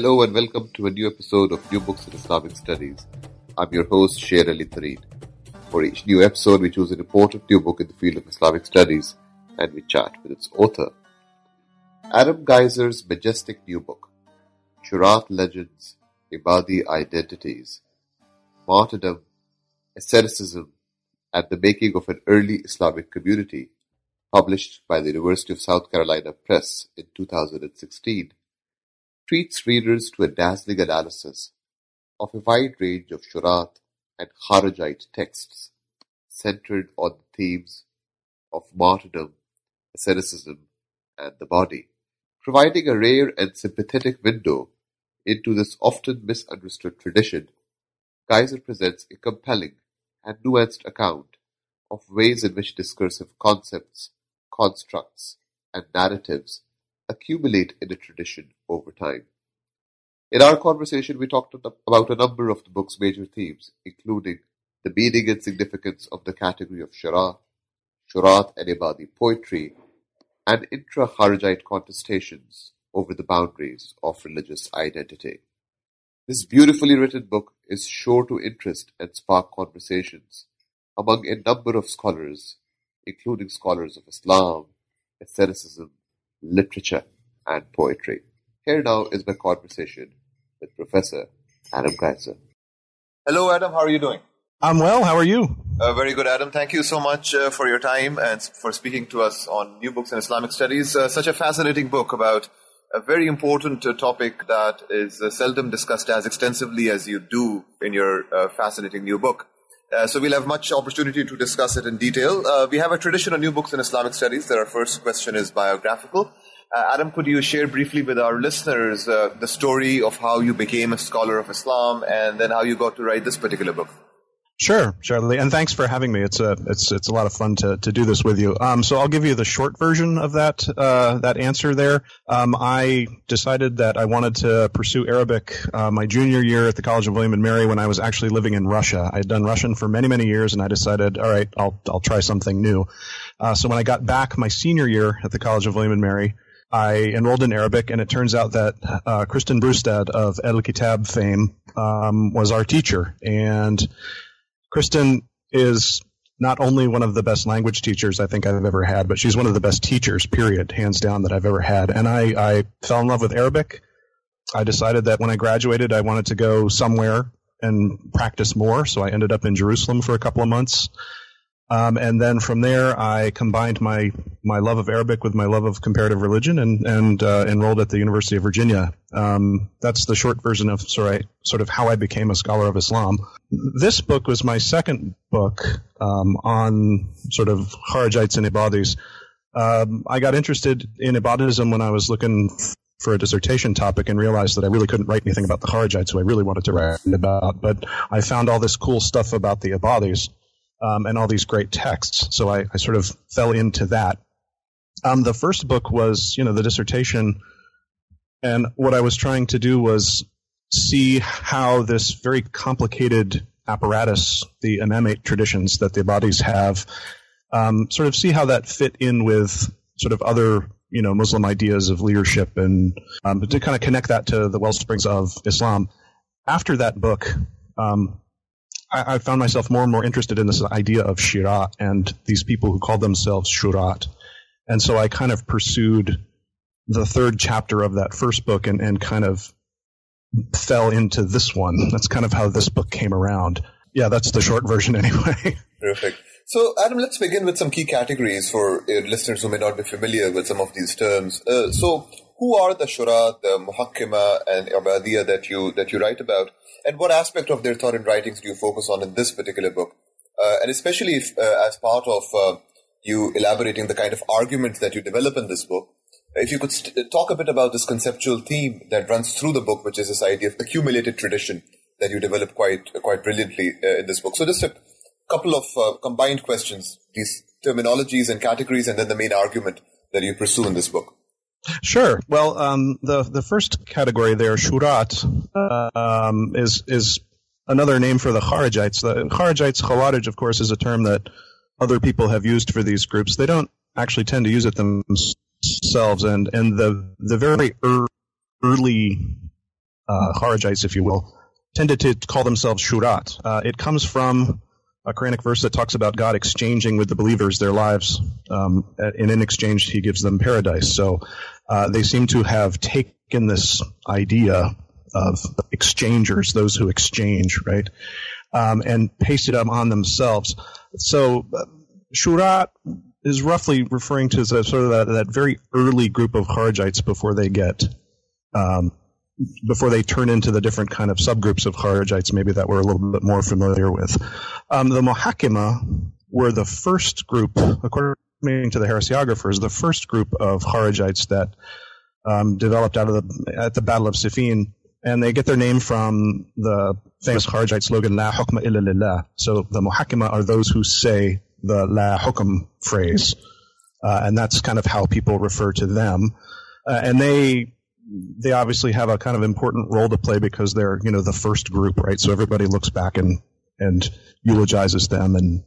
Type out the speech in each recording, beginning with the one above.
Hello and welcome to a new episode of New Books in Islamic Studies. I'm your host, Sher Ali Tareen. For each new episode, we choose an important new book in the field of Islamic studies and we chat with its author. Adam Gaiser's majestic new book, Shurat Legends, Ibadi Identities, Martyrdom, Asceticism, and the Making of an Early Islamic Community, published by the University of South Carolina Press in 2016 treats readers to a dazzling analysis of a wide range of Shurat and Kharijite texts centered on the themes of martyrdom, asceticism, and the body, providing a rare and sympathetic window into this often misunderstood tradition. Gaiser presents a compelling and nuanced account of ways in which discursive concepts, constructs, and narratives accumulate in a tradition over time. In our conversation, we talked about a number of the book's major themes, including the meaning and significance of the category of Shura, Shurat and Ibadi poetry, and intra-Kharijite contestations over the boundaries of religious identity. This beautifully written book is sure to interest and spark conversations among a number of scholars, including scholars of Islam, asceticism, literature, and poetry. Here now is my conversation with Professor Adam Gaiser. Hello, Adam. How are you doing? I'm well. How are you? Uh, very good, Adam. Thank you so much uh, for your time and for speaking to us on New Books in Islamic Studies. Uh, such a fascinating book about a very important uh, topic that is uh, seldom discussed as extensively as you do in your uh, fascinating new book. so we'll have much opportunity to discuss it in detail. we have a tradition of new books in Islamic studies that our first question is biographical. Uh, Adam, could you share briefly with our listeners uh, the story of how you became a scholar of Islam and then how you got to write this particular book? Sure, Sher Ali, and thanks for having me. It's a it's it's a lot of fun to, to do this with you. Um, so I'll give you the short version of that uh, that answer there. Um, I decided that I wanted to pursue Arabic uh, my junior year at the College of William and Mary when I was actually living in Russia. I had done Russian for many many years, and I decided, all right, I'll I'll try something new. Uh, so when I got back my senior year at the College of William and Mary, I enrolled in Arabic, and it turns out that uh, Kristen Brustad of Al-Kitaab fame um, was our teacher. And Kristen is not only one of the best language teachers I think I've ever had, but she's one of the best teachers, period, hands down, that I've ever had. And I, I fell in love with Arabic. I decided that when I graduated, I wanted to go somewhere and practice more. So I ended up in Jerusalem for a couple of months. Um, and then from there, I combined my my love of Arabic with my love of comparative religion, and and uh, enrolled at the University of Virginia. Um, that's the short version of sorry, sort of how I became a scholar of Islam. This book was my second book um, on sort of Kharijites and Ibadis. Um, I got interested in Ibadism when I was looking for a dissertation topic and realized that I really couldn't write anything about the Kharijites, who I really wanted to write about. But I found all this cool stuff about the Ibadis um, and all these great texts. So I, I sort of fell into that. Um, the first book was, you know, the dissertation, and what I was trying to do was see how this very complicated apparatus, the imamate traditions that the Ibadis have, um, sort of see how that fit in with sort of other you know Muslim ideas of leadership and um, to kind of connect that to the well springs of Islam. After that book, um, I, I, found myself more and more interested in this idea of shirat and these people who call themselves shurat. And so I kind of pursued the third chapter of that first book and, and kind of fell into this one. That's kind of how this book came around. Yeah, that's the short version anyway. Perfect. So, Adam, let's begin with some key categories for uh, listeners who may not be familiar with some of these terms. Uh, so, who are the shura, the muhakkima, and ibadiyya that you that you write about? And what aspect of their thought and writings do you focus on in this particular book? Uh, and especially if, uh, as part of uh, you elaborating the kind of arguments that you develop in this book. If you could st- talk a bit about this conceptual theme that runs through the book, which is this idea of accumulated tradition that you develop quite quite brilliantly uh, in this book. So just a couple of uh, combined questions, these terminologies and categories, and then the main argument that you pursue in this book. Sure. Well, um, the the first category there, shurat, um, is is another name for the Kharijites. The Kharijites, Khawarij, of course, is a term that other people have used for these groups. They don't actually tend to use it themselves, and and the the very early uh, Kharijites, if you will, tended to call themselves shurat. Uh, it comes from a Quranic verse that talks about God exchanging with the believers their lives, um, and in exchange, He gives them paradise. So uh, they seem to have taken this idea of exchangers, those who exchange, right, um, and pasted them on themselves. So uh, is roughly referring to sort of that, that very early group of Kharijites before they get um, before they turn into the different kind of subgroups of Kharijites, maybe that we're a little bit more familiar with. Um, the Muhakkima were the first group, according to the heresiographers, the first group of Kharijites that um, developed out of the at the Battle of Siffin, and they get their name from the famous Kharijite slogan "La hukma illa lillah." So the Muhakkima are those who say the La Hukm phrase, uh, and that's kind of how people refer to them. Uh, and they they obviously have a kind of important role to play because they're you know the first group, right? So everybody looks back and and eulogizes them and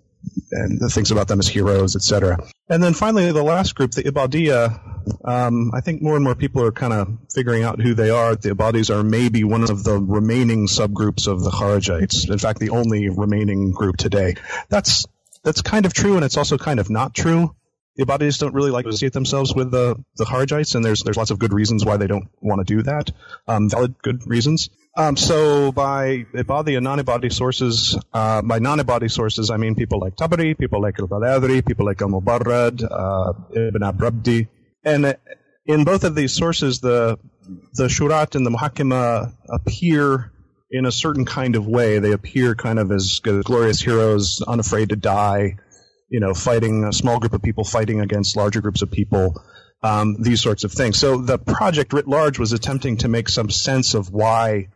and thinks about them as heroes, etc. And then finally, the last group, the Ibadiyya, um, I think more and more people are kind of figuring out who they are. The Ibadis are maybe one of the remaining subgroups of the Kharijites. In fact, the only remaining group today. That's that's kind of true, and it's also kind of not true. The Ibadis don't really like to associate themselves with the the Kharijites, and there's there's lots of good reasons why they don't want to do that. Um, valid, good reasons. Um, so by Ibadi and non-Ibadi sources, uh, by non-Ibadi sources, I mean people like Tabari, people like Al-Baladri, people like Al-Mubarrad, uh, Ibn Abrabdi. And in both of these sources, the, the Shurat and the Muhakima appear in a certain kind of way. They appear kind of as glorious heroes, unafraid to die, you know, fighting a small group of people fighting against larger groups of people um, these sorts of things. So the project writ large was attempting to make some sense of why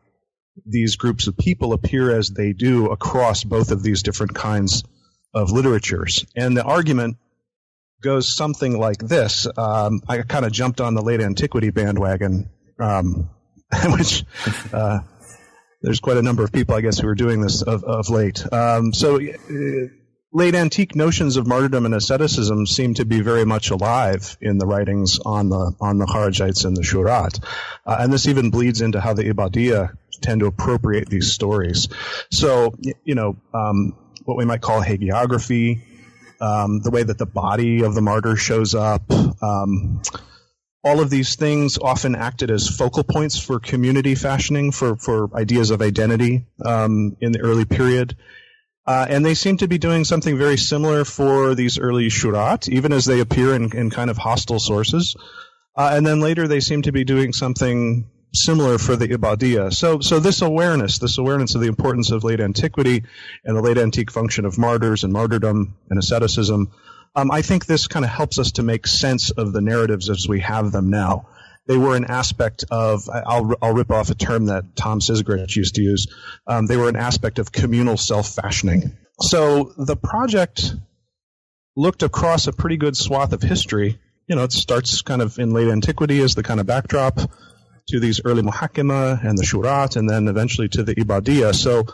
these groups of people appear as they do across both of these different kinds of literatures. And the argument goes something like this. Um, I kind of jumped on the late antiquity bandwagon, um, which uh, there's quite a number of people, I guess, who are doing this of, of late. Um, so uh, late antique notions of martyrdom and asceticism seem to be very much alive in the writings on the on the Kharijites and the Shurat, uh, and this even bleeds into how the Ibadiyya tend to appropriate these stories. So you know um, what we might call hagiography, um, the way that the body of the martyr shows up. Um, all of these things often acted as focal points for community fashioning, for, for ideas of identity um, in the early period. Uh, and they seem to be doing something very similar for these early shurat, even as they appear in, in kind of hostile sources. Uh, and then later they seem to be doing something similar for the Ibadiyya. So, so this awareness, this awareness of the importance of late antiquity and the late antique function of martyrs and martyrdom and asceticism, um, I think this kind of helps us to make sense of the narratives as we have them now they were an aspect of, I'll, I'll rip off a term that Tom Sizgorich used to use. Um, they were an aspect of communal self fashioning. So the project looked across a pretty good swath of history. You know, it starts kind of in late antiquity as the kind of backdrop to these early muhakima and the shurat, and then eventually to the ibadiyya. So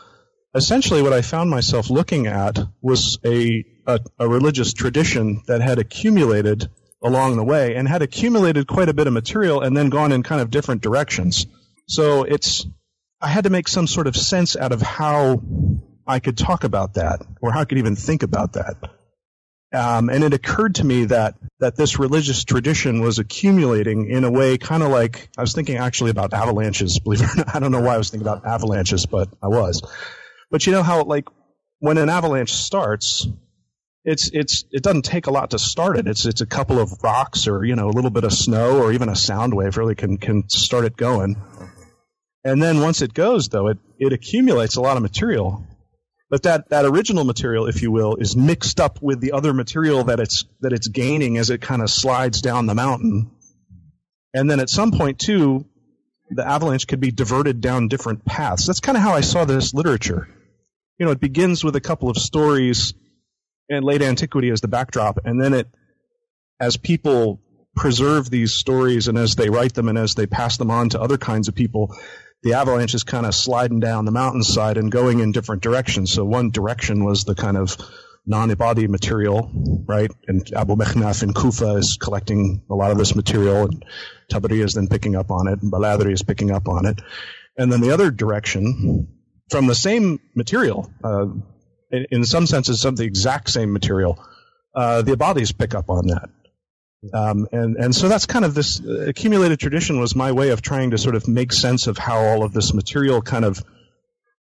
essentially, what I found myself looking at was a, a, a religious tradition that had accumulated along the way and had accumulated quite a bit of material and then gone in kind of different directions. So it's, I had to make some sort of sense out of how I could talk about that or how I could even think about that. Um, and it occurred to me that that this religious tradition was accumulating in a way kind of like I was thinking actually about avalanches. Believe it or not, I don't know why I was thinking about avalanches, but I was. But you know how like when an avalanche starts, it's it's it doesn't take a lot to start it. It's it's a couple of rocks or you know a little bit of snow or even a sound wave really can can start it going. And then once it goes though, it it accumulates a lot of material. But that, that original material, if you will, is mixed up with the other material that it's that it's gaining as it kind of slides down the mountain. And then at some point too, the avalanche could be diverted down different paths. That's kind of how I saw this literature. You know, it begins with a couple of stories and late antiquity as the backdrop, and then it, as people preserve these stories and as they write them and as they pass them on to other kinds of people, the avalanche is kind of sliding down the mountainside and going in different directions. So one direction was the kind of non-Ibadi material, right? And Abu Mikhnaf in Kufa is collecting a lot of this material, and Tabari is then picking up on it, and Baladri is picking up on it. And then the other direction, from the same material, uh, in, in, some senses, some of the exact same material, uh, the Ibadis pick up on that. Um, and, and so that's kind of this accumulated tradition was my way of trying to sort of make sense of how all of this material kind of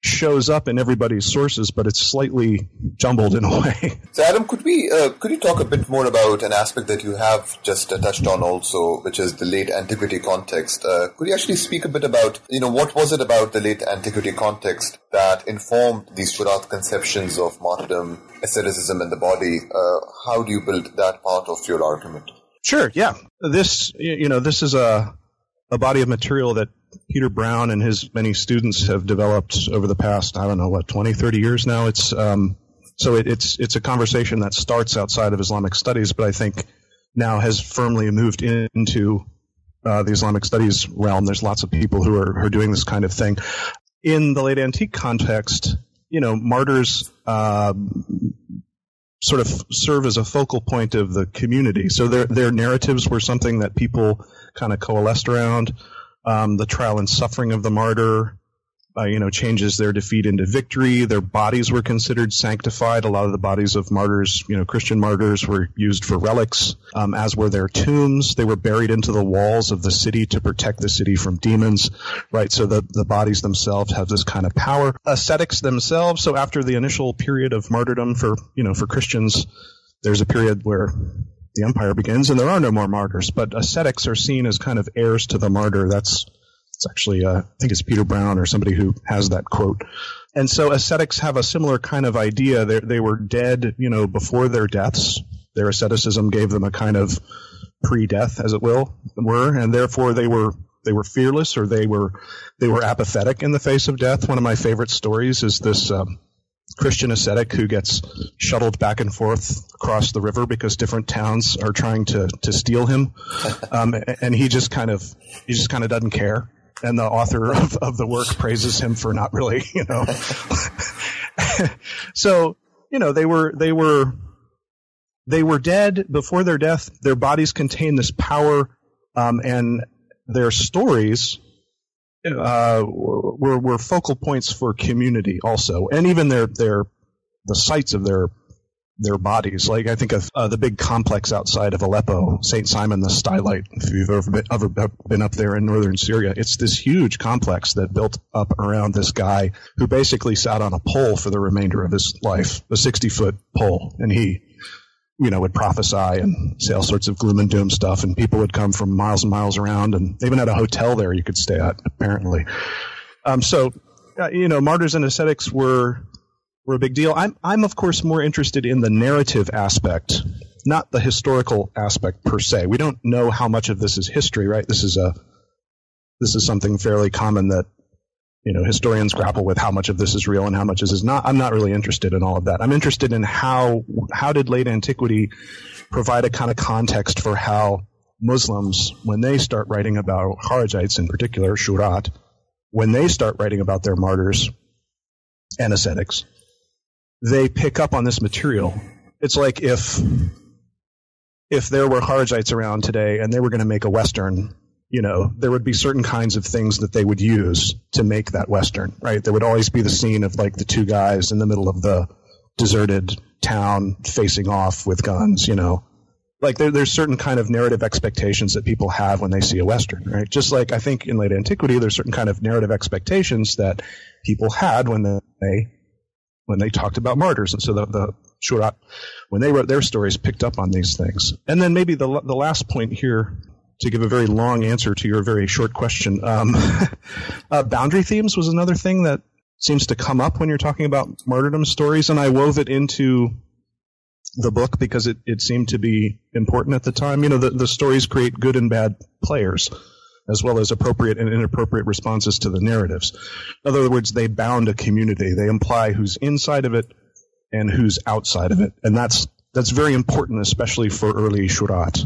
shows up in everybody's sources, but it's slightly jumbled in a way. So, Adam, could we uh, could you talk a bit more about an aspect that you have just uh, touched on also, which is the late antiquity context? Uh, could you actually speak a bit about you know what was it about the late antiquity context that informed these Shurat conceptions of martyrdom, asceticism, and the body? Uh, how do you build that part of your argument? Sure. Yeah. This you know this is a a body of material that Peter Brown and his many students have developed over the past, I don't know, what, 20, 30 years now. It's, um, so it, it's, it's a conversation that starts outside of Islamic studies, but I think now has firmly moved into uh, the Islamic studies realm. There's lots of people who are, who are doing this kind of thing. In the late antique context, you know, martyrs, uh, sort of serve as a focal point of the community. So their, their narratives were something that people kind of coalesced around. Um, the trial and suffering of the martyr, uh, you know, changes their defeat into victory. Their bodies were considered sanctified. A lot of the bodies of martyrs, you know, Christian martyrs were used for relics, um, as were their tombs. They were buried into the walls of the city to protect the city from demons, right? So the, the bodies themselves have this kind of power. Ascetics themselves, so after the initial period of martyrdom for, you know, for Christians, there's a period where the empire begins and there are no more martyrs. But ascetics are seen as kind of heirs to the martyr. That's it's actually uh, I think it's Peter Brown or somebody who has that quote. And so ascetics have a similar kind of idea. They they were dead, you know, before their deaths. Their asceticism gave them a kind of pre-death, as it will were, and therefore they were they were fearless or they were they were apathetic in the face of death. One of my favorite stories is this. Um, Christian ascetic who gets shuttled back and forth across the river because different towns are trying to to steal him, um, and he just kind of he just kind of doesn't care. And the author of, of the work praises him for not really, you know. so you know they were they were they were dead before their death. Their bodies contain this power, um, and their stories uh, were were focal points for community also, and even their their the sites of their their bodies. Like I think of uh, the big complex outside of Aleppo, Saint Simon the Stylite. If you've ever been, ever been up there in northern Syria, it's this huge complex that built up around this guy who basically sat on a pole for the remainder of his life, a sixty foot pole, and he you know, would prophesy and say all sorts of gloom and doom stuff, and people would come from miles and miles around, and they even had a hotel there you could stay at, apparently. Um, so, uh, you know, martyrs and ascetics were were a big deal. I'm I'm of course more interested in the narrative aspect, not the historical aspect per se. We don't know how much of this is history, right? This is a this is something fairly common that you know, historians grapple with how much of this is real and how much is not. I'm not really interested in all of that. I'm interested in how how did late antiquity provide a kind of context for how Muslims, when they start writing about Kharijites in particular, Shurat, when they start writing about their martyrs and ascetics, they pick up on this material. It's like if if there were Kharijites around today and they were going to make a Western you know, there would be certain kinds of things that they would use to make that Western, right? There would always be the scene of like the two guys in the middle of the deserted town facing off with guns, you know. Like there, there's certain kind of narrative expectations that people have when they see a Western, right? Just like I think in late antiquity, there's certain kind of narrative expectations that people had when they, when they talked about martyrs. And so the, the Shurat, when they wrote their stories, picked up on these things. And then maybe the, the last point here to give a very long answer to your very short question. Um, uh, boundary themes was another thing that seems to come up when you're talking about martyrdom stories, and I wove it into the book because it, it seemed to be important at the time. You know, the, the stories create good and bad players, as well as appropriate and inappropriate responses to the narratives. In other words, they bound a community. They imply who's inside of it and who's outside of it. And that's, that's very important, especially for early Shurat,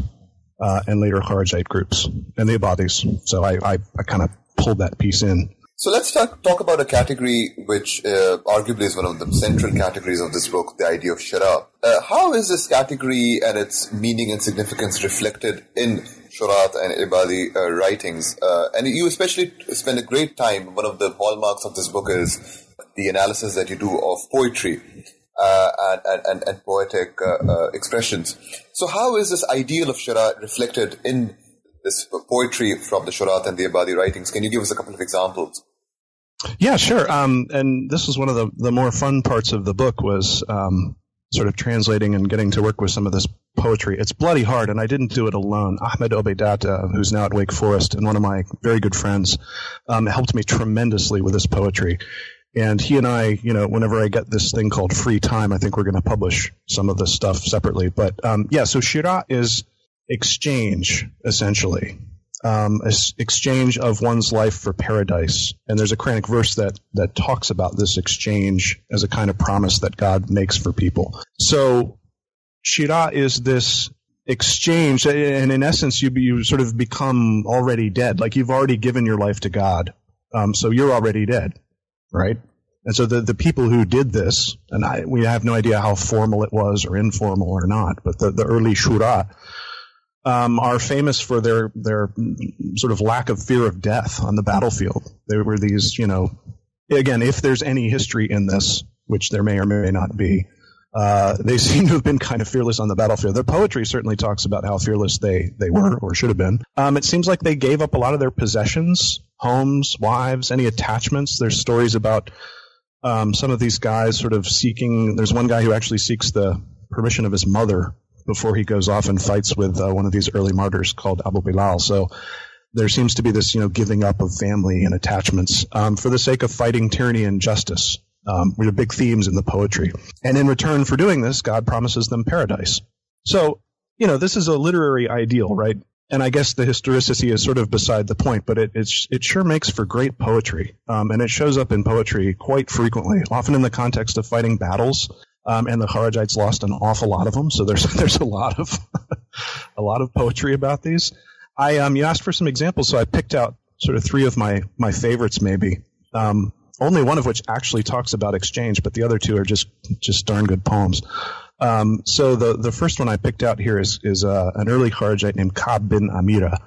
uh, and later Kharijite groups and the Ibadis. So I, I, I kind of pulled that piece in. So let's talk, talk about a category which uh, arguably is one of the central categories of this book, the idea of shura. Uh, how is this category and its meaning and significance reflected in Shurat and Ibadi uh, writings? Uh, and you especially spend a great time, one of the hallmarks of this book is the analysis that you do of poetry. Uh, and, and, and, poetic uh, expressions. So, how is this ideal of shura reflected in this poetry from the Shurat and the Ibadi writings? Can you give us a couple of examples? Yeah, sure. Um, and this was one of the, the more fun parts of the book was um, sort of translating and getting to work with some of this poetry. It's bloody hard, and I didn't do it alone. Ahmed Obeidata, who's now at Wake Forest and one of my very good friends, um, helped me tremendously with this poetry. And he and I, you know, whenever I get this thing called free time, I think we're going to publish some of this stuff separately. But um, yeah, so Shira is exchange, essentially um, exchange of one's life for paradise. And there's a Quranic verse that that talks about this exchange as a kind of promise that God makes for people. So Shira is this exchange, and in essence, you you sort of become already dead, like you've already given your life to God. Um, so you're already dead, right? And so the, the people who did this, and I, we have no idea how formal it was or informal or not, but the, the early shura um, are famous for their their sort of lack of fear of death on the battlefield. They were these, you know, again, if there's any history in this, which there may or may not be, uh, they seem to have been kind of fearless on the battlefield. Their poetry certainly talks about how fearless they, they were or should have been. Um, it seems like they gave up a lot of their possessions, homes, wives, any attachments. There's stories about um, some of these guys sort of seeking. There's one guy who actually seeks the permission of his mother before he goes off and fights with uh, one of these early martyrs called Abu Bilal. So there seems to be this, you know, giving up of family and attachments um, for the sake of fighting tyranny and justice. Um, are big themes in the poetry. And in return for doing this, God promises them paradise. So, you know, this is a literary ideal, right? And I guess the historicity is sort of beside the point, but it, it sure makes for great poetry. Um, and it shows up in poetry quite frequently, often in the context of fighting battles um, and the Kharijites lost an awful lot of them. So there's there's a lot of a lot of poetry about these. I um, you asked for some examples, so I picked out sort of three of my my favorites, maybe. Um, only one of which actually talks about exchange, but the other two are just just darn good poems. Um, so the the first one I picked out here is is uh, an early Kharijite named Kab bin Amira,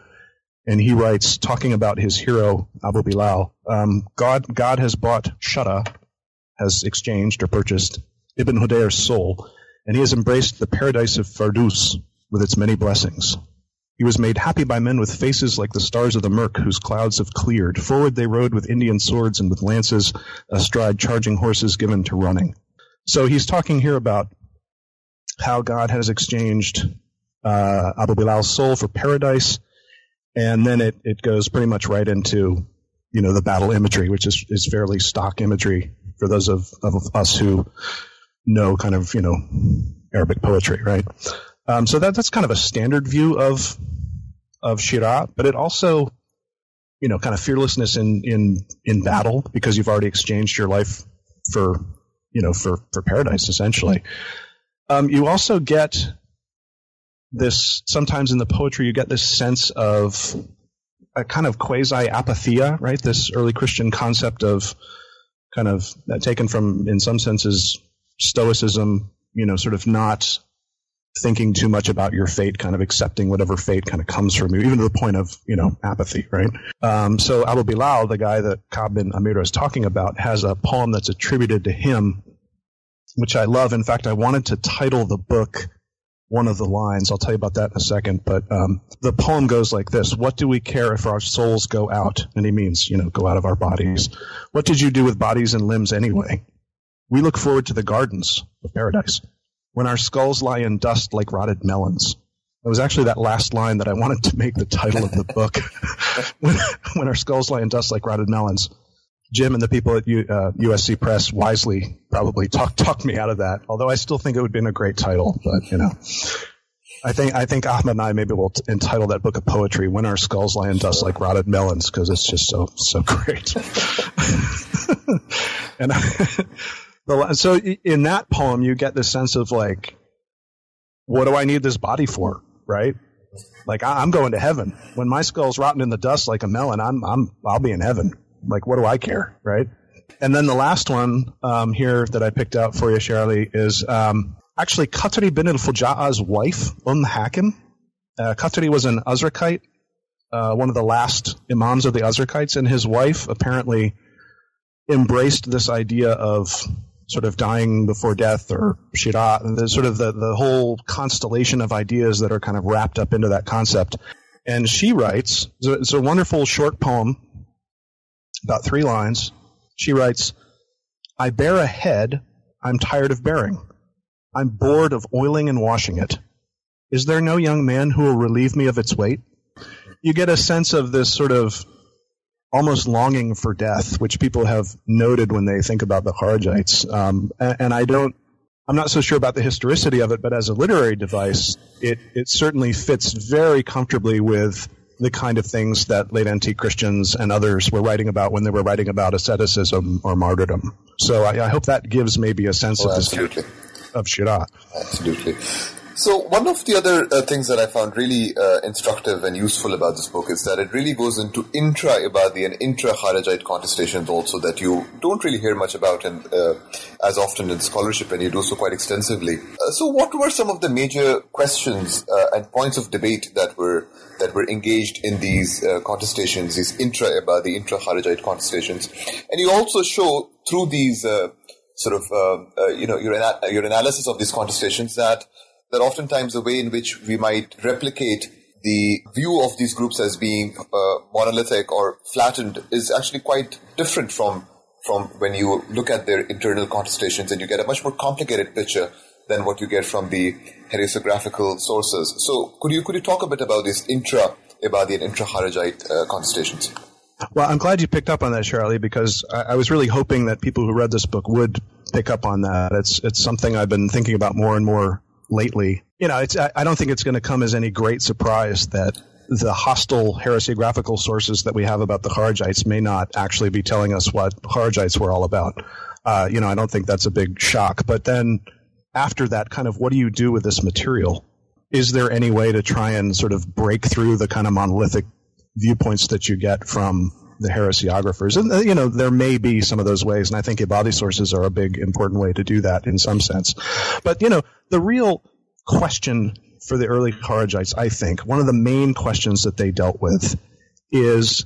and he writes talking about his hero Abu Bilal. Um, God God has bought Shara, has exchanged or purchased Ibn Hudayr's soul, and he has embraced the paradise of Fardus with its many blessings. He was made happy by men with faces like the stars of the murk whose clouds have cleared. Forward they rode with Indian swords and with lances astride charging horses given to running. So he's talking here about how God has exchanged uh, Abu Bilal's soul for paradise, and then it, it goes pretty much right into you know the battle imagery, which is, is fairly stock imagery for those of, of us who know kind of you know Arabic poetry, right? Um, so that that's kind of a standard view of of Shira, but it also you know kind of fearlessness in in in battle because you've already exchanged your life for you know for for paradise essentially. Um, you also get this sometimes in the poetry you get this sense of a kind of quasi apatheia, right? This early Christian concept of kind of uh, taken from in some senses stoicism, you know, sort of not thinking too much about your fate, kind of accepting whatever fate kind of comes from you, even to the point of, you know, apathy, right? Um, so Abu Bilal, the guy that Kab bin Amira is talking about, has a poem that's attributed to him, which I love. In fact, I wanted to title the book one of the lines. I'll tell you about that in a second. But um, the poem goes like this What do we care if our souls go out? And he means, you know, go out of our bodies. What did you do with bodies and limbs anyway? We look forward to the gardens of paradise when our skulls lie in dust like rotted melons. It was actually that last line that I wanted to make the title of the book. when, when our skulls lie in dust like rotted melons. Jim and the people at U, uh, USC Press wisely probably talked me out of that. Although I still think it would have been a great title, but you know, I think I think Ahmed and I maybe will t- entitle that book of poetry "When Our Skulls Lie in Dust Like Rotted Melons" because it's just so so great. and I, so in that poem, you get the sense of like, what do I need this body for, right? Like I, am going to heaven when my skull's rotten in the dust like a melon. I'm I'm I'll be in heaven. Like what do I care, right? And then the last one um, here that I picked out for you, Sher Ali, is um, actually Qatri bin al-Fuja'a's wife, Umm Hakim. Uh, Qatri was an Azrakite, uh, one of the last imams of the Azrakites, and his wife apparently embraced this idea of sort of dying before death or shira, the sort of the, the whole constellation of ideas that are kind of wrapped up into that concept. And she writes, it's a wonderful short poem, about three lines. She writes, I bear a head I'm tired of bearing. I'm bored of oiling and washing it. Is there no young man who will relieve me of its weight? You get a sense of this sort of almost longing for death, which people have noted when they think about the Kharijites. Um, and, and, I don't, I'm not so sure about the historicity of it, but as a literary device, it, it certainly fits very comfortably with the kind of things that late antique Christians and others were writing about when they were writing about asceticism or martyrdom. So I, I hope that gives maybe a sense oh, of absolutely. this of Shira. Absolutely. So one of the other uh, things that I found really uh, instructive and useful about this book is that it really goes into intra-Ibadi and intra-Kharijite contestations also that you don't really hear much about in, uh, as often in scholarship and you do so quite extensively. Uh, so what were some of the major questions uh, and points of debate that were that were engaged in these uh, contestations, these intra-Ibadi, intra-Kharijite contestations? And you also show through these sort of, you know, your, your analysis of these contestations that that oftentimes the way in which we might replicate the view of these groups as being uh, monolithic or flattened is actually quite different from from when you look at their internal contestations and you get a much more complicated picture than what you get from the hagiographical sources. So could you could you talk a bit about these intra Ibadi and intra Kharijite uh, contestations? Well, I'm glad you picked up on that, Sher Ali, because I, I was really hoping that people who read this book would pick up on that. It's it's something I've been thinking about more and more lately. You know, it's, I, don't think it's going to come as any great surprise that the hostile heresiographical sources that we have about the Kharijites may not actually be telling us what Kharijites were all about. Uh, you know, I don't think that's a big shock. But then after that, kind of, what do you do with this material? Is there any way to try and sort of break through the kind of monolithic viewpoints that you get from the hagiographies? And, uh, you know, there may be some of those ways, and I think Ibadi sources are a big, important way to do that in some sense. But, you know, the real question for the early Kharijites, I think, one of the main questions that they dealt with is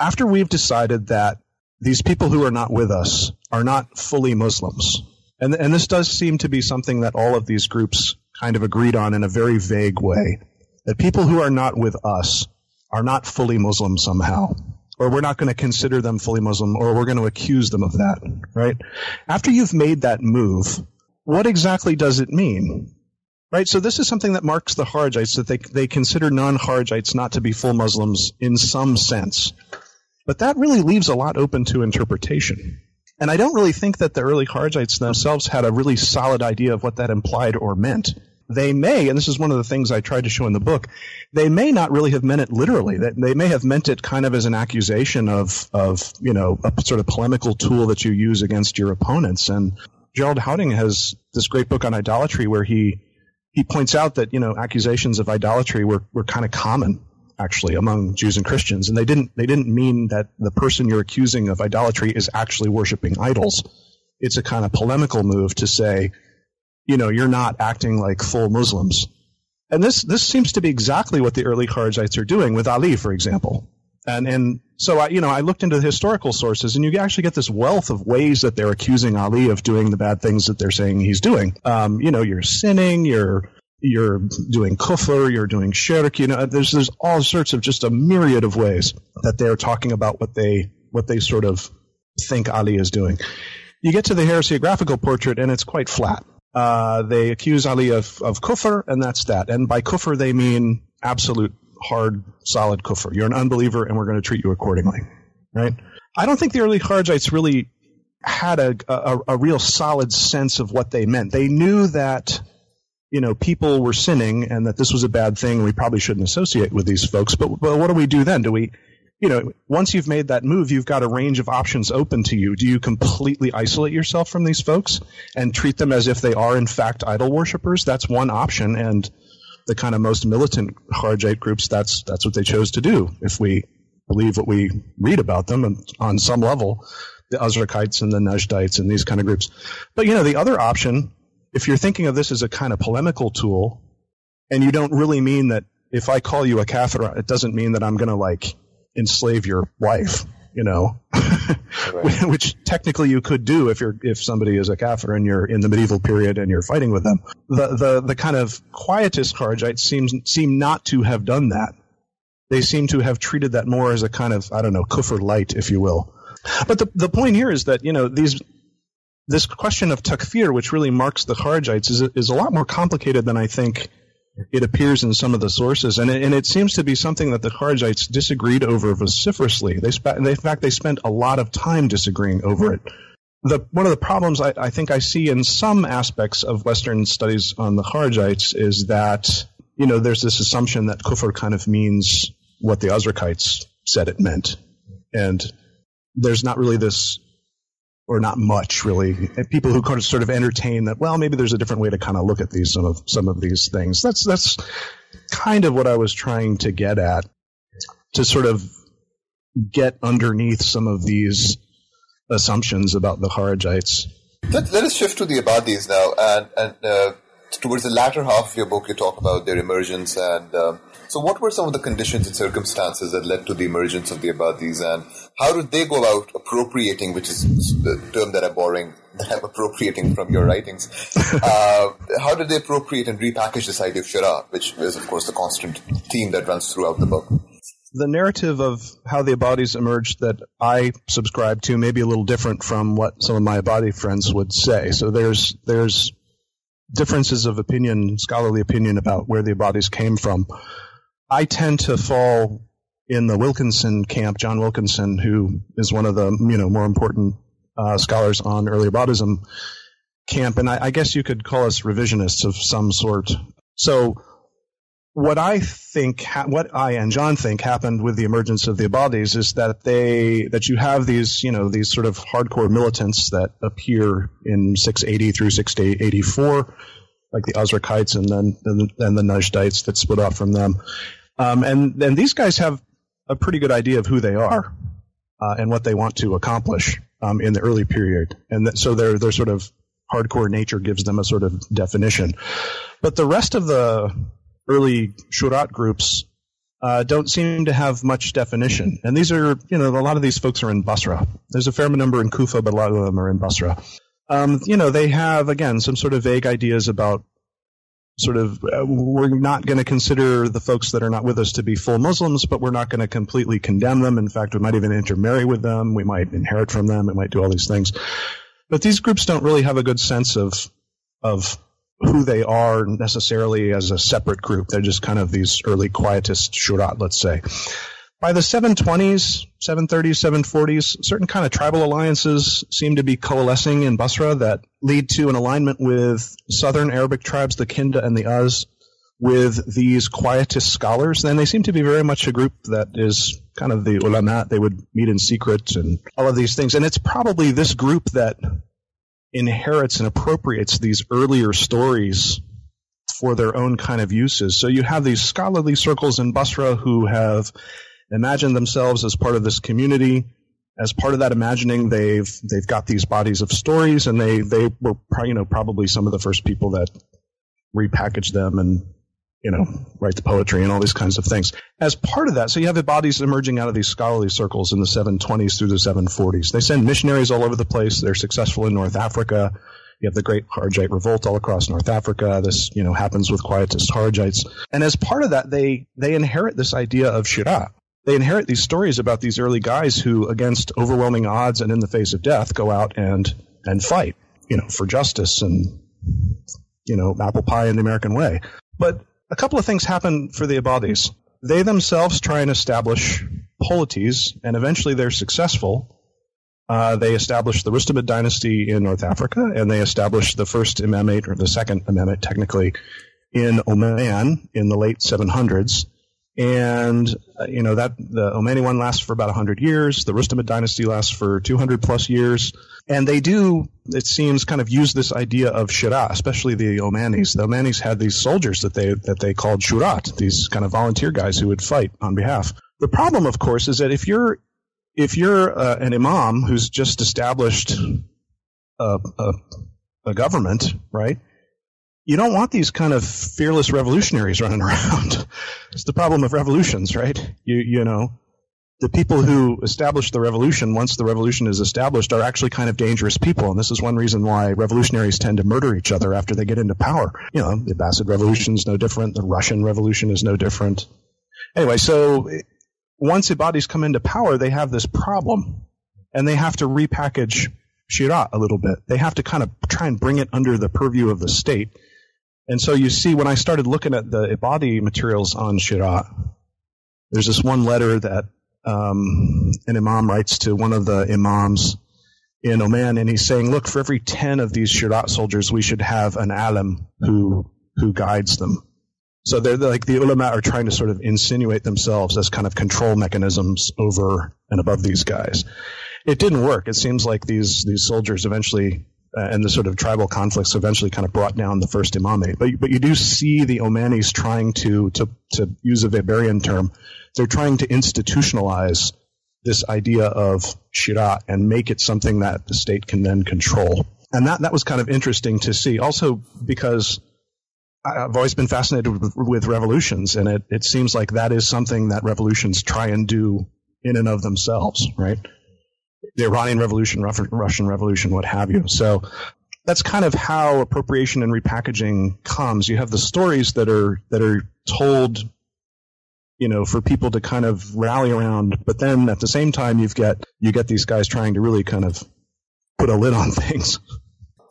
after we've decided that these people who are not with us are not fully Muslims, and, and this does seem to be something that all of these groups kind of agreed on in a very vague way, that people who are not with us are not fully Muslim somehow or we're not going to consider them fully Muslim, or we're going to accuse them of that, right? After you've made that move, what exactly does it mean? Right? So this is something that marks the Kharijites, that they, they consider non-Kharijites not to be full Muslims in some sense. But that really leaves a lot open to interpretation. And I don't really think that the early Kharijites themselves had a really solid idea of what that implied or meant they may, and this is one of the things I tried to show in the book, they may not really have meant it literally. That they may have meant it kind of as an accusation of, of, you know, a sort of polemical tool that you use against your opponents. And Gerald Hawting has this great book on idolatry where he, he points out that, you know, accusations of idolatry were, were kind of common actually among Jews and Christians. And they didn't, they didn't mean that the person you're accusing of idolatry is actually worshiping idols. It's a kind of polemical move to say, you know, you're not acting like full Muslims. And this, this seems to be exactly what the early Kharijites are doing with Ali, for example. And, and so I, you know, I looked into the historical sources and you actually get this wealth of ways that they're accusing Ali of doing the bad things that they're saying he's doing. Um, you know, you're sinning, you're, you're doing kufr, you're doing shirk, you know, there's, there's all sorts of just a myriad of ways that they're talking about what they, what they sort of think Ali is doing. You get to the heresiographical portrait and it's quite flat. Uh, they accuse Ali of, of kufr, and that's that. And by kufr, they mean absolute, hard, solid kufr. You're an unbeliever, and we're going to treat you accordingly. Right? I don't think the early Kharijites really had a, a, a real solid sense of what they meant. They knew that you know people were sinning and that this was a bad thing. We probably shouldn't associate with these folks. But, but what do we do then? Do we you know, once you've made that move, you've got a range of options open to you. Do you completely isolate yourself from these folks and treat them as if they are, in fact, idol worshippers? That's one option. And the kind of most militant Kharijite groups, that's, that's what they chose to do. If we believe what we read about them and on some level, the Azrakites and the Najdites and these kind of groups. But, you know, the other option, if you're thinking of this as a kind of polemical tool, and you don't really mean that if I call you a kafir, it doesn't mean that I'm going to like enslave your wife, you know, right. which technically you could do if you're if somebody is a kafir and you're in the medieval period and you're fighting with them. The the the kind of quietist Kharijites seems seem not to have done that. They seem to have treated that more as a kind of I don't know kufr light, if you will. But the the point here is that you know these this question of takfir, which really marks the Kharijites, is is a lot more complicated than I think it appears in some of the sources, and it, and it seems to be something that the Kharijites disagreed over vociferously. They, in fact, they spent a lot of time disagreeing over it. The, one of the problems I, I, think I see in some aspects of Western studies on the Kharijites is that you know there's this assumption that kufr kind of means what the Azrakites said it meant, and there's not really this or not much really. People who kind of sort of entertain that, well, maybe there's a different way to kind of look at these some of some of these things. That's that's kind of what I was trying to get at to sort of get underneath some of these assumptions about the Kharijites. Let, let us shift to the Abadis now, and and uh, towards the latter half of your book, you talk about their emergence and. Um, so, what were some of the conditions and circumstances that led to the emergence of the Abadis, and how did they go about appropriating, which is the term that I'm borrowing, that I'm appropriating from your writings? Uh, how did they appropriate and repackage this idea of Shura, which is, of course, the constant theme that runs throughout the book? the narrative of how the Abadis emerged that I subscribe to may be a little different from what some of my Ibadi friends would say. So there's there's differences of opinion, scholarly opinion about where the Abadis came from. I tend to fall in the Wilkinson camp, John Wilkinson, who is one of the you know more important uh, scholars on early Ibadism camp, and I, I, guess you could call us revisionists of some sort. So, what I think, ha- what I and John think happened with the emergence of the Ibadis is that they that you have these you know these sort of hardcore militants that appear in 680 through 684 like the Azrakites and then and, and the Najdites that split off from them. Um, and and these guys have a pretty good idea of who they are uh, and what they want to accomplish um, in the early period, and so their their sort of hardcore nature gives them a sort of definition. But the rest of the early Shurat groups uh, don't seem to have much definition. And these are, you know, a lot of these folks are in Basra. There's a fair number in Kufa, but a lot of them are in Basra um, you know, they have again some sort of vague ideas about sort of uh, we're not going to consider the folks that are not with us to be full Muslims, but we're not going to completely condemn them. In fact, we might even intermarry with them. We might inherit from them. We might do all these things. But these groups don't really have a good sense of of who they are necessarily as a separate group. They're just kind of these early quietist shurat, let's say. By the 720s, 730s, 740s, certain kind of tribal alliances seem to be coalescing in Basra that lead to an alignment with southern Arabic tribes, the Kinda and the Azd, with these quietist scholars. And they seem to be very much a group that is kind of the ulama. They would meet in secret and all of these things. And it's probably this group that inherits and appropriates these earlier stories for their own kind of uses. So you have these scholarly circles in Basra who have imagine themselves as part of this community. As part of that imagining, they've they've got these bodies of stories, and they they were you know probably some of the first people that repackaged them and you know write the poetry and all these kinds of things. As part of that, so you have the Ibadis emerging out of these scholarly circles in the 720s through the 740s. They send missionaries all over the place. They're successful in North Africa. You have the Great Kharijite Revolt all across North Africa. This, you know, happens with quietist Kharijites. And as part of that, they, they inherit this idea of Shura they inherit these stories about these early guys who, against overwhelming odds and in the face of death, go out and and fight, you know, for justice and you know, apple pie in the American way. But a couple of things happen for the Ibadis. They themselves try and establish polities, and eventually they're successful. Uh, they establish the Rustamid dynasty in North Africa, and they establish the first imamate, or the second imamate technically, in Oman in the late 700s. And, uh, you know, that the Omani one lasts for about 100 years. The Rustamid dynasty lasts for 200 plus years. And they do, it seems, kind of use this idea of shura, especially the Omanis. The Omanis had these soldiers that they, that they called shurat, these kind of volunteer guys who would fight on behalf. The problem, of course, is that if you're, if you're uh, an imam who's just established a, a, a government, right? You don't want these kind of fearless revolutionaries running around. it's the problem of revolutions, right? You you know, the people who establish the revolution once the revolution is established are actually kind of dangerous people, and this is one reason why revolutionaries tend to murder each other after they get into power. You know, the Abbasid Revolution is no different. The Russian Revolution is no different. Anyway, so once Ibadis come into power, they have this problem, and they have to repackage Shura a little bit. They have to kind of try and bring it under the purview of the state and so you see, when I started looking at the Ibadi materials on Shira, there's this one letter that um, an imam writes to one of the imams in Oman, and he's saying, "Look, for every ten of these Shurat soldiers, we should have an alim who who guides them." So they're, they're like the ulama are trying to sort of insinuate themselves as kind of control mechanisms over and above these guys. It didn't work. It seems like these these soldiers eventually uh, and the sort of tribal conflicts eventually kind of brought down the first imamate. But but you do see the Omanis trying to to to use a Weberian term, they're trying to institutionalize this idea of shira and make it something that the state can then control. And that that was kind of interesting to see. Also because I've always been fascinated with, with revolutions, and it, it seems like that is something that revolutions try and do in and of themselves, right? The Iranian Revolution, Russian Revolution, what have you. So that's kind of how appropriation and repackaging comes. You have the stories that are that are told, you know, for people to kind of rally around, but then at the same time, you've got you get these guys trying to really kind of put a lid on things.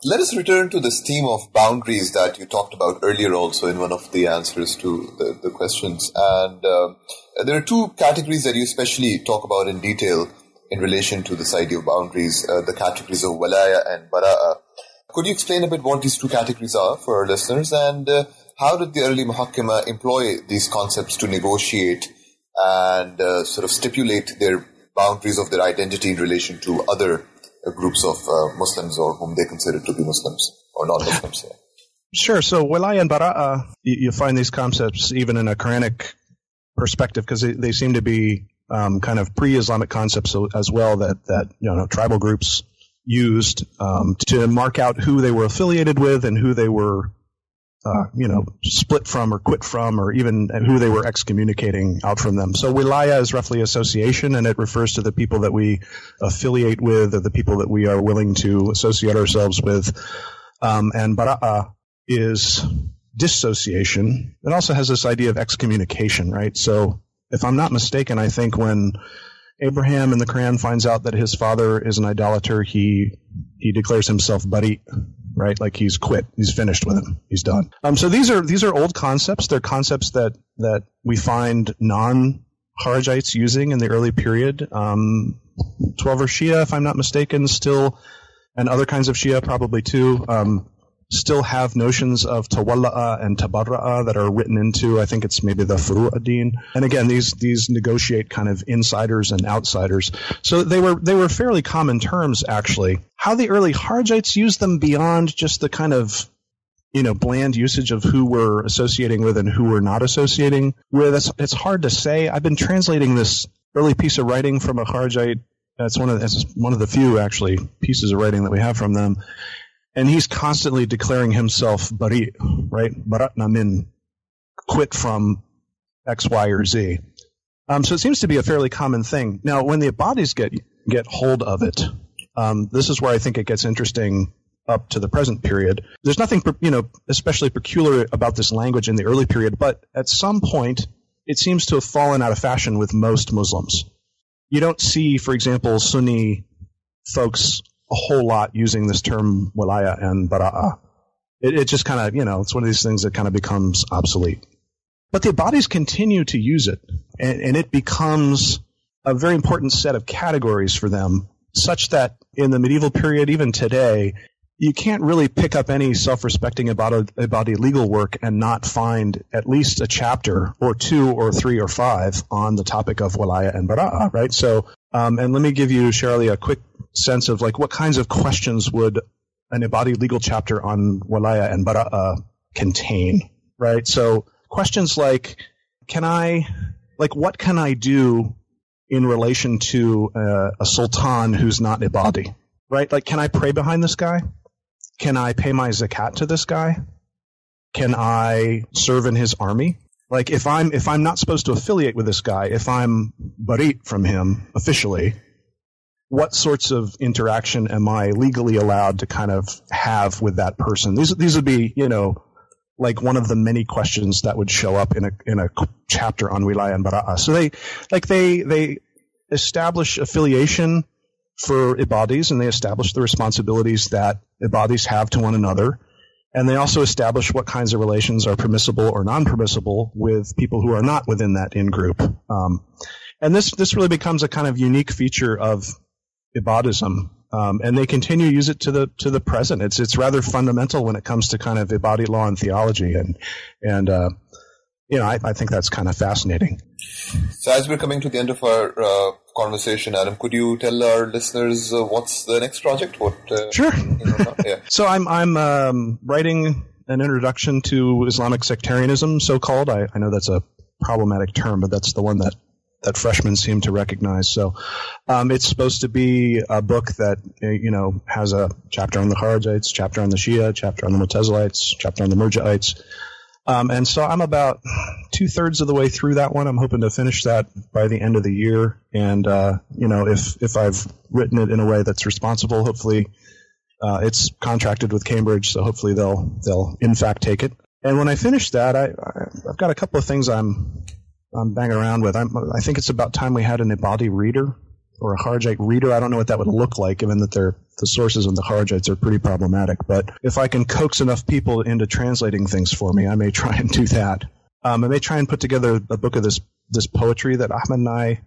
Let us return to this theme of boundaries that you talked about earlier, also in one of the answers to the, the questions. And uh, there are two categories that you especially talk about in detail in relation to this idea of boundaries, uh, the categories of walaya and bara'a. Could you explain a bit what these two categories are for our listeners and uh, how did the early muhakkima employ these concepts to negotiate and uh, sort of stipulate their boundaries of their identity in relation to other uh, groups of uh, Muslims or whom they consider to be Muslims or non-Muslims? Yeah. Sure. So walaya and bara'a, you, you, find these concepts even in a Quranic perspective because they, they seem to be um, kind of pre-Islamic concepts as well that that you know tribal groups used um, to mark out who they were affiliated with and who they were uh, you know split from or quit from or even who they were excommunicating out from them. So wilaya is roughly association and it refers to the people that we affiliate with or the people that we are willing to associate ourselves with. Um, and bara'a is dissociation. It also has this idea of excommunication, right? So if I'm not mistaken, I think when Abraham in the Quran finds out that his father is an idolater, he he declares himself bari, right? Like he's quit, he's finished with him, he's done. Um, so these are these are old concepts. They're concepts that that we find non Kharijites using in the early period. Um, Twelver Shia, if I'm not mistaken, still, and other kinds of Shia probably too. Um, still have notions of tawalla'a and tabarra'a that are written into, I think it's maybe the furu'adin. And again, these, these negotiate kind of insiders and outsiders. So they were, they were fairly common terms, actually. How the early Kharijites used them beyond just the kind of you know, bland usage of who we're associating with and who we're not associating with. It's, it's hard to say. I've been translating this early piece of writing from a Kharijite. That's one of that's one of the few actually pieces of writing that we have from them and he's constantly declaring himself bari, right? Baratna min, quit from X, Y, or Z. Um, so it seems to be a fairly common thing. Now, when the Ibadis get get hold of it, um, this is where I think it gets interesting up to the present period. There's nothing, you know, especially peculiar about this language in the early period, but at some point, it seems to have fallen out of fashion with most Muslims. You don't see, for example, Sunni folks a whole lot using this term walaya and bara'a. Uh, uh, it, it just kind of, you know, it's one of these things that kind of becomes obsolete. But the Ibadis continue to use it, and, and it becomes a very important set of categories for them such that in the medieval period, even today, you can't really pick up any self-respecting Ibadi legal work and not find at least a chapter or two or three or five on the topic of walaya and bara'ah, right? So, um, and let me give you, Sher Ali, a quick sense of like what kinds of questions would an Ibadi legal chapter on walaya and bara'ah contain, right? So questions like, can I, like, what can I do in relation to uh, a sultan who's not Ibadi, right? Like, can I pray behind this guy? Can I pay my zakat to this guy? Can I serve in his army? Like, if I'm if I'm not supposed to affiliate with this guy, if I'm barit from him officially, what sorts of interaction am I legally allowed to kind of have with that person? These these would be, you know, like one of the many questions that would show up in a in a chapter on wilaya and bara'a. So they like they they establish affiliation for ibadis and they establish the responsibilities that ibadis have to one another. And they also establish what kinds of relations are permissible or non-permissible with people who are not within that in group. Um, and this this really becomes a kind of unique feature of ibadism um, and they continue to use it to the to the present. It's it's rather fundamental when it comes to kind of Ibadi law and theology, and and uh, you know I, I, think that's kind of fascinating. So as we're coming to the end of our uh, conversation, Adam, could you tell our listeners uh, what's the next project? What uh, sure. You know, yeah. so I'm I'm um, writing an introduction to Islamic sectarianism, so called. I, I know that's a problematic term, but that's the one that that freshmen seem to recognize. So um, it's supposed to be a book that uh, you know has a chapter on the Kharijites, chapter on the Shia, chapter on the Mutazilites, chapter on the Murji'ites. Um, and so I'm about two thirds of the way through that one. I'm hoping to finish that by the end of the year. And uh, you know, if if I've written it in a way that's responsible, hopefully uh, it's contracted with Cambridge, so hopefully they'll they'll in fact take it. And when I finish that, I, I've got a couple of things I'm I'm banging around with. I'm, i think it's about time we had an Ibadi reader or a Kharijite reader. I don't know what that would look like, given that they're, the sources and the Kharijites are pretty problematic. But if I can coax enough people into translating things for me, I may try and do that. Um, I may try and put together a book of this this poetry that Ahmed and I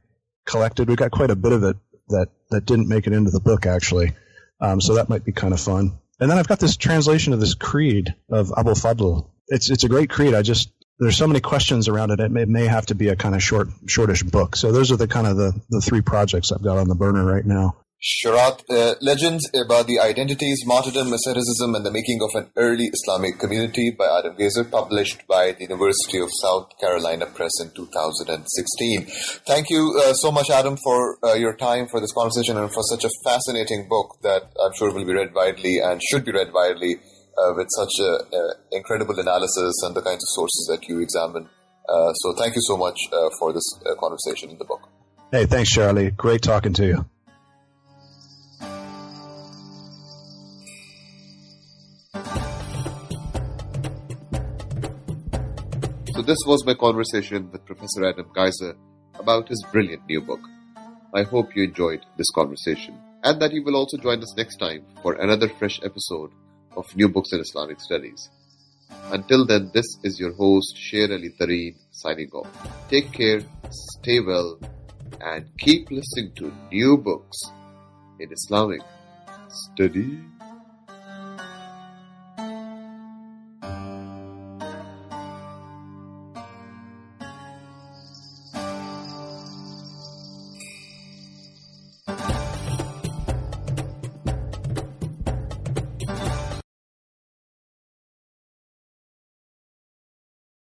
collected. We got quite a bit of it that that didn't make it into the book actually. Um, so that might be kind of fun. And then I've got this translation of this creed of Abul Fadl. It's it's a great creed. I just there's so many questions around it. It may, may, have to be a kind of short, shortish book. So those are the kind of the, the three projects I've got on the burner right now. Shurat, uh, Legends Ibadi Identities, Martyrdom, Asceticism, and the Making of an Early Islamic Community by Adam Gaiser, published by the University of South Carolina Press in 2016. Thank you uh, so much, Adam, for uh, your time for this conversation and for such a fascinating book that I'm sure will be read widely and should be read widely uh, with such incredible analysis and the kinds of sources that you examine. Uh, so thank you so much uh, for this conversation in the book. Hey, thanks, Sher Ali. Great talking to you. This was my conversation with Professor Adam Gaiser about his brilliant new book. I hope you enjoyed this conversation and that you will also join us next time for another fresh episode of New Books in Islamic Studies. Until then, this is your host, Sher Ali Tareen, signing off. Take care, stay well, and keep listening to new books in Islamic studies.